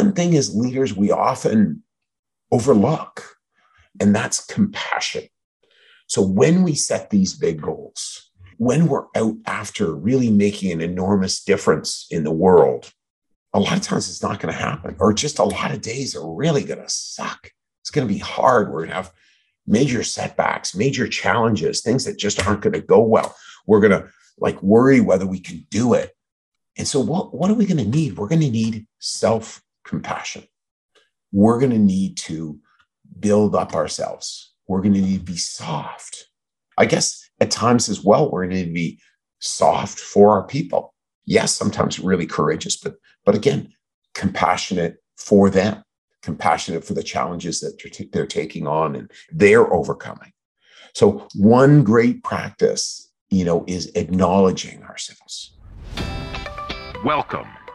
one thing as leaders we often overlook, and that's compassion. So when we set these big goals, when we're out after really making an enormous difference in the world, a lot of times it's not going to happen, or just a lot of days are really going to suck. It's going to be hard. We're going to have major setbacks, major challenges, things that just aren't going to go well. We're going to like worry whether we can do it. And so, what, what are we going to need? We're going to need self compassion. We're going to need to build up ourselves. We're going to need to be soft. I guess at times as well, we're going to need to be soft for our people. Yes, sometimes really courageous, but but again, compassionate for them, compassionate for the challenges that they're, t- they're taking on and they're overcoming. So one great practice, you know, is acknowledging ourselves. Welcome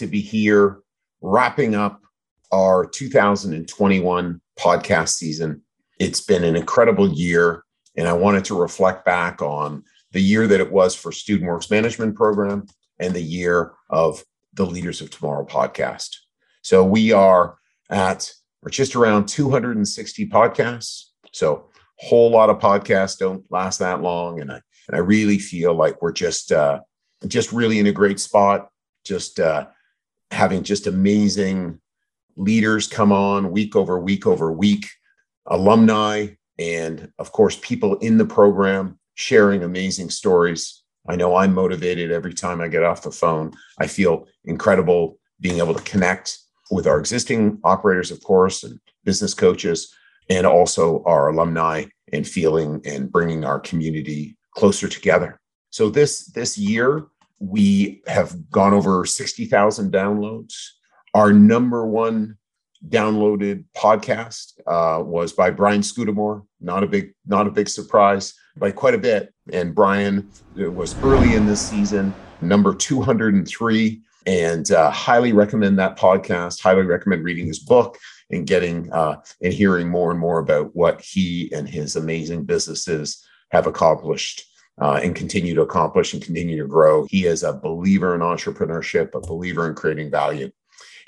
to be here wrapping up our 2021 podcast season. It's been an incredible year, and I wanted to reflect back on the year that it was for Student Works Management Program and the year of the Leaders of Tomorrow podcast. So we are at we're just around 260 podcasts. So whole lot of podcasts don't last that long, and I and I really feel like we're just uh, just really in a great spot. Just uh, having just amazing leaders come on week over week over week, alumni, and of course, people in the program sharing amazing stories. I know I'm motivated every time I get off the phone. I feel incredible being able to connect with our existing operators, of course, and business coaches, and also our alumni and feeling and bringing our community closer together. So this this year we have gone over 60,000 downloads. Our number one downloaded podcast uh, was by Brian Scudamore. Not a big, not a big surprise by quite a bit. And Brian was early in this season, number 203, and uh, highly recommend that podcast. Highly recommend reading his book and getting uh, and hearing more and more about what he and his amazing businesses have accomplished uh, and continue to accomplish and continue to grow. He is a believer in entrepreneurship, a believer in creating value.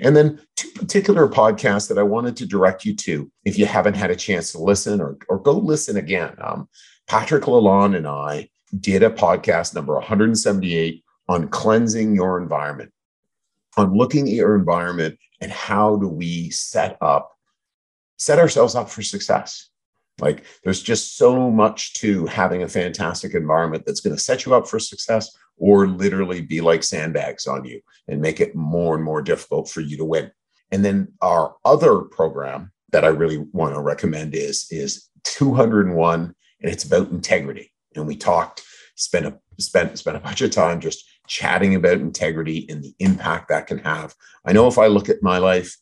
And then two particular podcasts that I wanted to direct you to if you haven't had a chance to listen or, or go listen again. Um, Patrick Lalonde and I did a podcast number 178 on cleansing your environment, on looking at your environment and how do we set up, set ourselves up for success. Like there's just so much to having a fantastic environment that's going to set you up for success or literally be like sandbags on you and make it more and more difficult for you to win. And then our other program that I really want to recommend is is 201 and it's about integrity. And we talked spent a spent spent a bunch of time just chatting about integrity and the impact that can have. I know if I look at my life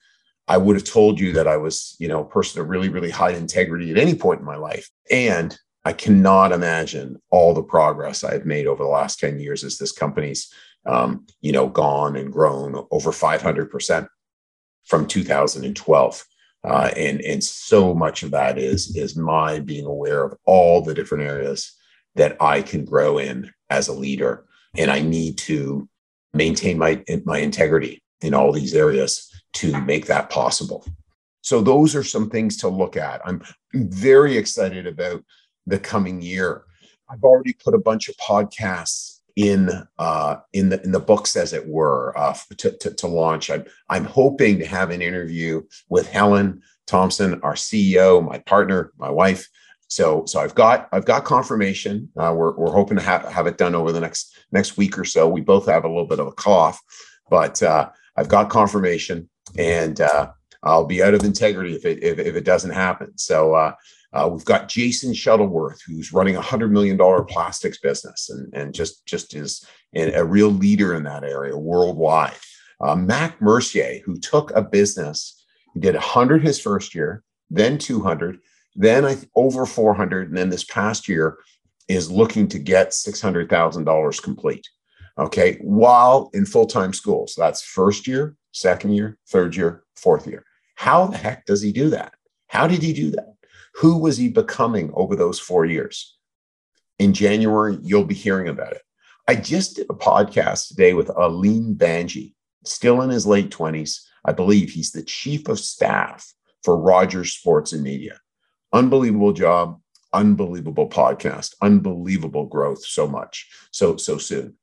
I would have told you that I was, you know, a person of really, really high integrity at any point in my life. And I cannot imagine all the progress I've made over the last 10 years as this company's, um, you know, gone and grown over 500% from 2012. Uh, and and so much of that is is my being aware of all the different areas that I can grow in as a leader, and I need to maintain my my integrity in all these areas to make that possible. So those are some things to look at. I'm very excited about the coming year. I've already put a bunch of podcasts in uh, in the in the books, as it were, uh, to, to, to launch. I'm I'm hoping to have an interview with Helen Thompson, our CEO, my partner, my wife. So so I've got I've got confirmation. Uh, we're we're hoping to have have it done over the next next week or so. We both have a little bit of a cough, but uh, I've got confirmation and uh, I'll be out of integrity if it if, if it doesn't happen. So uh, uh, we've got Jason Shuttleworth, who's running a hundred million dollar plastics business, and and just just is a real leader in that area worldwide. Uh, Mac Mercier, who took a business He did 100 his first year, then 200, then I, over 400, and then this past year is looking to get $600,000 complete. Okay, while in full time school. So that's first year, second year, third year, fourth year. How the heck does he do that? How did he do that? Who was he becoming over those four years? In January, you'll be hearing about it. I just did a podcast today with Alim Banji, still in his late 20s. I believe he's the chief of staff for Rogers Sports and Media. Unbelievable job, unbelievable podcast, unbelievable growth so much, so, so soon.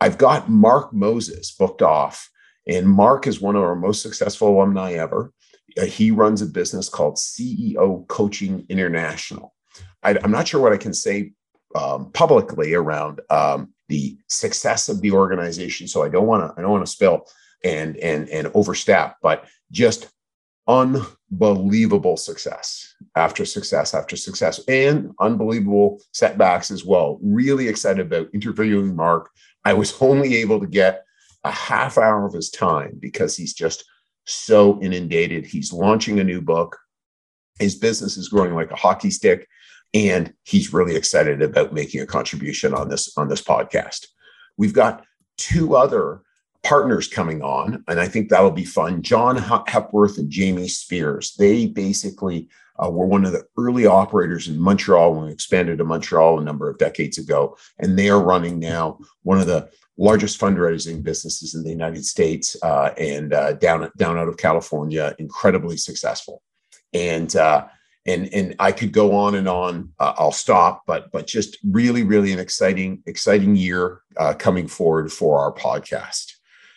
I've got Mark Moses booked off, and Mark is one of our most successful alumni ever. Uh, he runs a business called CEO Coaching International. I, am not sure what I can say um, publicly around um, the success of the organization, so I don't want to I don't want to spill and and and overstep, but just unbelievable success after success after success and unbelievable setbacks as well. Really excited about interviewing Mark. I was only able to get a half hour of his time because he's just so inundated. He's launching a new book. His business is growing like a hockey stick and he's really excited about making a contribution on this on this podcast. We've got two other partners coming on, and I think that'll be fun. John Hepworth and Jamie Spears. They basically uh, were one of the early operators in Montreal when we expanded to Montreal a number of decades ago, and they are running now one of the largest fundraising businesses in the United States uh, and uh, down down out of California, incredibly successful. And uh, and and I could go on and on. Uh, I'll stop, but but just really really an exciting exciting year uh, coming forward for our podcast.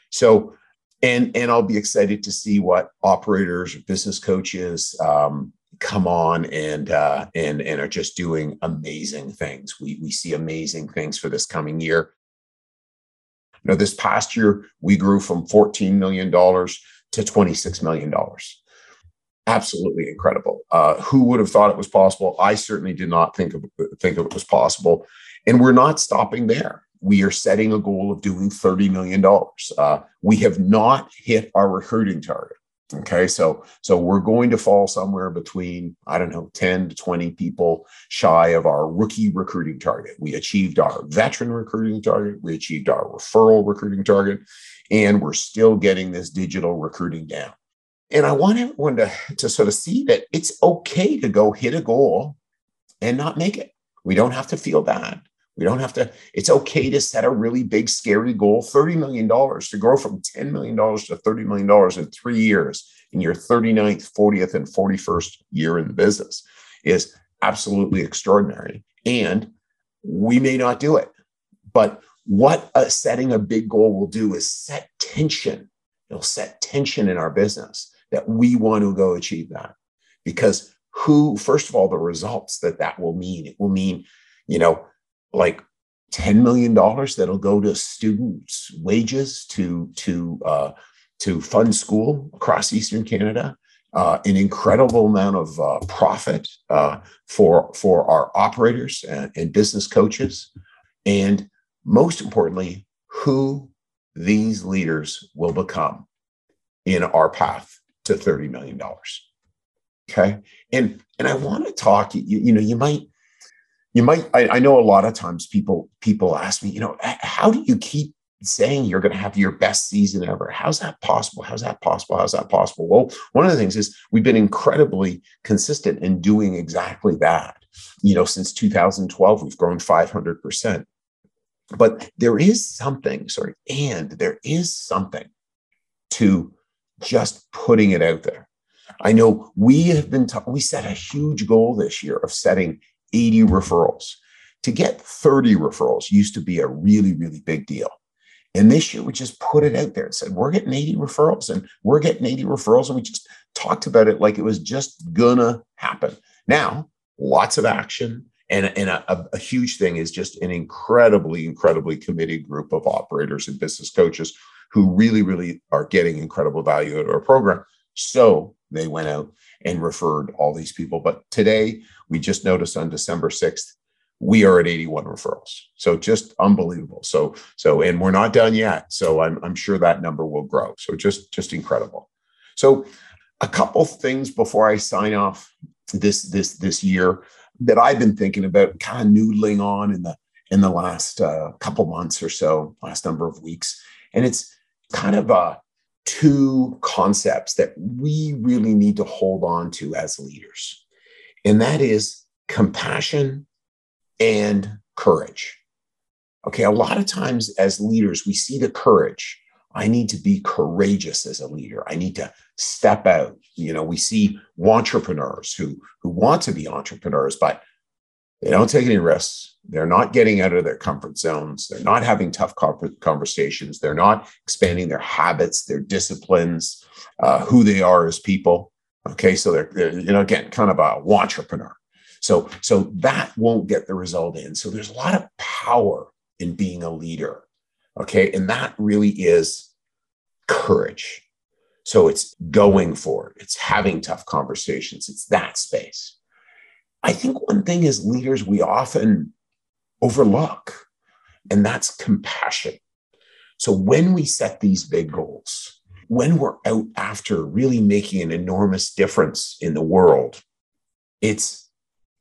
So. And, and I'll be excited to see what operators, business coaches, um, come on and uh, and and are just doing amazing things. We we see amazing things for this coming year. Know, this past year we grew from fourteen million dollars to twenty six million dollars. Absolutely incredible. Uh, who would have thought it was possible? I certainly did not think of think of it was possible. And we're not stopping there. We are setting a goal of doing $30 million. Uh, we have not hit our recruiting target. Okay, so so we're going to fall somewhere between I don't know 10 to 20 people shy of our rookie recruiting target. We achieved our veteran recruiting target, we achieved our referral recruiting target, and we're still getting this digital recruiting down. And I want everyone to, to sort of see that it's okay to go hit a goal and not make it. We don't have to feel bad. We don't have to, it's okay to set a really big, scary goal $30 million to grow from $10 million to $30 million in three years in your 39th, 40th, and 41st year in the business is absolutely extraordinary. And we may not do it. But what a, setting a big goal will do is set tension. It'll set tension in our business that we want to go achieve that. Because who, first of all, the results that that will mean, it will mean, you know, like $10 million that'll go to students' wages to, to, uh, to fund school across Eastern Canada. Uh, an incredible amount of uh, profit uh, for for our operators and, and, business coaches, and most importantly, who these leaders will become in our path to thirty million dollars. Okay, and and I want to talk. You, you know, you might you might I, I, know a lot of times people people ask me you know how do you keep saying you're going to have your best season ever? How's that possible? How's that possible? How's that possible? Well one of the things is we've been incredibly consistent in doing exactly that. You know since 2012 we've grown 500% but there is something sorry and there is something to just putting it out there. I know we have been, we set a huge goal this year of setting 80 referrals. To get 30 referrals used to be a really, really big deal. And this year we just put it out there and said, we're getting 80 referrals and we're getting 80 referrals. And we just talked about it like it was just gonna happen. Now, lots of action. And, and a, a huge thing is just an incredibly, incredibly committed group of operators and business coaches who really, really are getting incredible value out of our program. So they went out and referred all these people. But today, we just noticed on December 6th, we are at 81 referrals. So just unbelievable. So, so, and we're not done yet. So I'm, I'm sure that number will grow. So just, just incredible. So a couple things before I sign off this this this year that I've been thinking about, kind of noodling on in the in the last uh, couple months or so, last number of weeks, and it's kind of uh, two concepts that we really need to hold on to as leaders, and that is compassion and courage. Okay, a lot of times as leaders, we see the courage. I need to be courageous as a leader. I need to step out. You know, we see entrepreneurs who who want to be entrepreneurs, but they don't take any risks. They're not getting out of their comfort zones. They're not having tough conversations. They're not expanding their habits, their disciplines, uh, who they are as people. Okay, so they're, they're, you know again kind of a entrepreneur. So so that won't get the result in. So there's a lot of power in being a leader. Okay, and that really is courage. So it's going for it. It's having tough conversations. It's that space. I think one thing as leaders we often overlook, and that's compassion. So when we set these big goals, when we're out after really making an enormous difference in the world, it's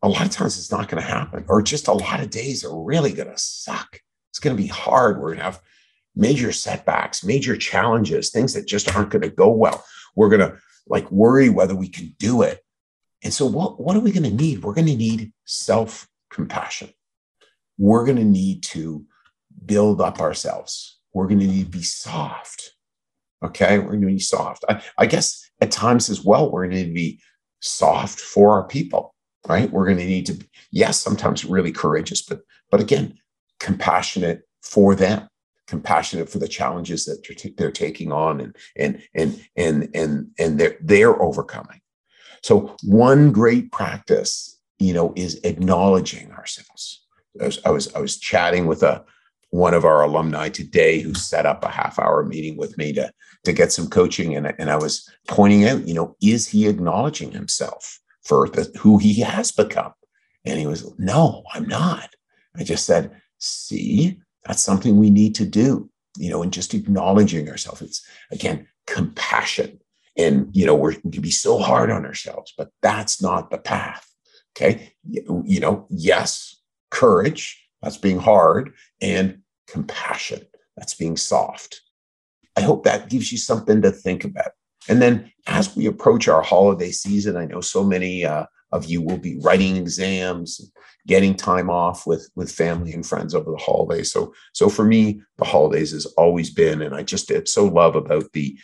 a lot of times it's not going to happen, or just a lot of days are really going to suck. It's going to be hard. We're going to have major setbacks, major challenges, things that just aren't going to go well. We're going to like worry whether we can do it. And so, what, what are we going to need? We're going to need self compassion. We're going to need to build up ourselves. We're going to need to be soft. Okay. We're going to be soft. I, I guess at times as well, we're going to need to be soft for our people, right? We're going to need to, yes, sometimes really courageous, but, but again, compassionate for them compassionate for the challenges that they're, t- they're taking on and and and and and and they're they're overcoming. So one great practice, you know, is acknowledging ourselves. I was I was, I was chatting with a one of our alumni today who set up a half hour meeting with me to to get some coaching and, and I was pointing out, you know, is he acknowledging himself for the, who he has become? And he was, no, I'm not. I just said, see, that's something we need to do, you know, and just acknowledging ourselves. It's again, compassion. And, you know, we're, we can be so hard on ourselves, but that's not the path. Okay. You, you know, yes, courage, that's being hard, and compassion, that's being soft. I hope that gives you something to think about. And then as we approach our holiday season, I know so many uh, of you will be writing exams, getting time off with with family and friends over the holidays. So so for me, the holidays has always been, and I just so love about the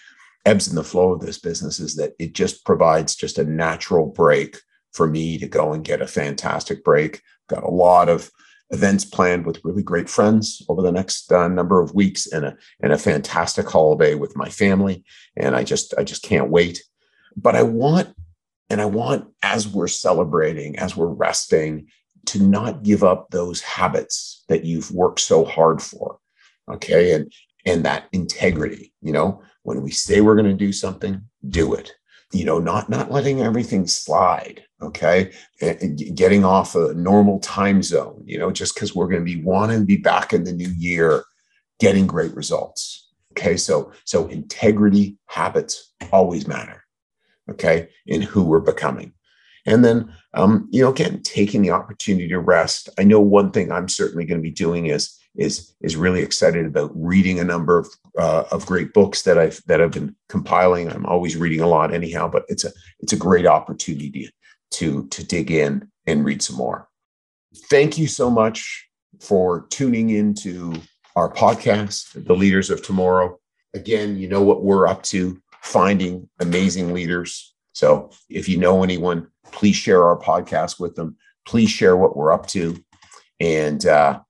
ebbs and the flow of this business is that it just provides just a natural break for me to go and get a fantastic break. Got a lot of events planned with really great friends over the next uh, number of weeks and a and a fantastic holiday with my family and I just I just can't wait but I want and I want, as we're celebrating, as we're resting, to not give up those habits that you've worked so hard for. Okay. And and that integrity, you know, when we say we're going to do something, do it. You know, not not letting everything slide. Okay. Getting off a normal time zone, you know, just because we're going to be wanting to be back in the new year, getting great results. Okay. So so integrity habits always matter okay, in who we're becoming. And then, um, you know, again, taking the opportunity to rest. I know one thing I'm certainly going to be doing is is is really excited about reading a number of uh, of great books that I've that I've been compiling. I'm always reading a lot, anyhow, but it's a it's a great opportunity to to dig in and read some more. Thank you so much for tuning into our podcast, The Leaders of Tomorrow. Again, you know what we're up to finding amazing leaders. So if you know anyone, please share our podcast with them. Please share what we're up to. And uh,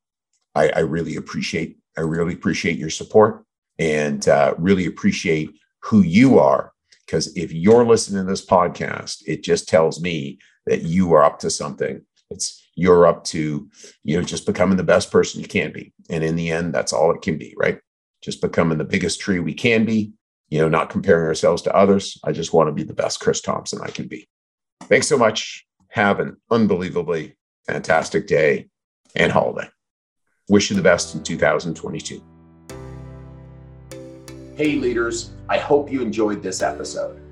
I, I, really appreciate, I really appreciate your support and uh, really appreciate who you are. Because if you're listening to this podcast, it just tells me that you are up to something. It's you're up to, you know, just becoming the best person you can be. And in the end, that's all it can be, right? Just becoming the biggest tree we can be you know, not comparing ourselves to others. I just want to be the best Chris Thompson I can be. Thanks so much. Have an unbelievably fantastic day and holiday. Wish you the best in 2022. Hey, leaders, I hope you enjoyed this episode.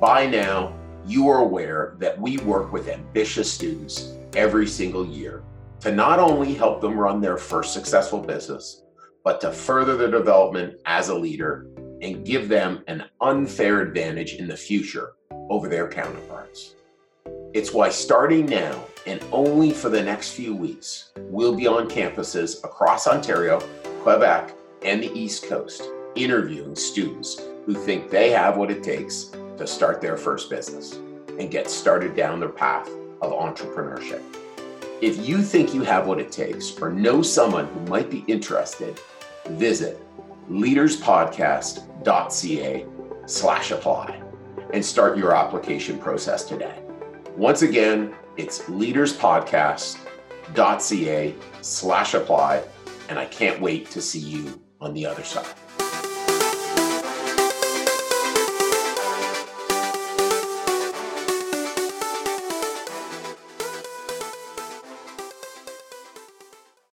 By now, you are aware that we work with ambitious students every single year to not only help them run their first successful business, but to further their development as a leader and give them an unfair advantage in the future over their counterparts. It's why starting now and only for the next few weeks, we'll be on campuses across Ontario, Quebec, and the East Coast interviewing students who think they have what it takes to start their first business and get started down their path of entrepreneurship. If you think you have what it takes or know someone who might be interested, visit leaderspodcast.ca slash apply and start your application process today. Once again, it's leaderspodcast.ca slash apply, and I can't wait to see you on the other side.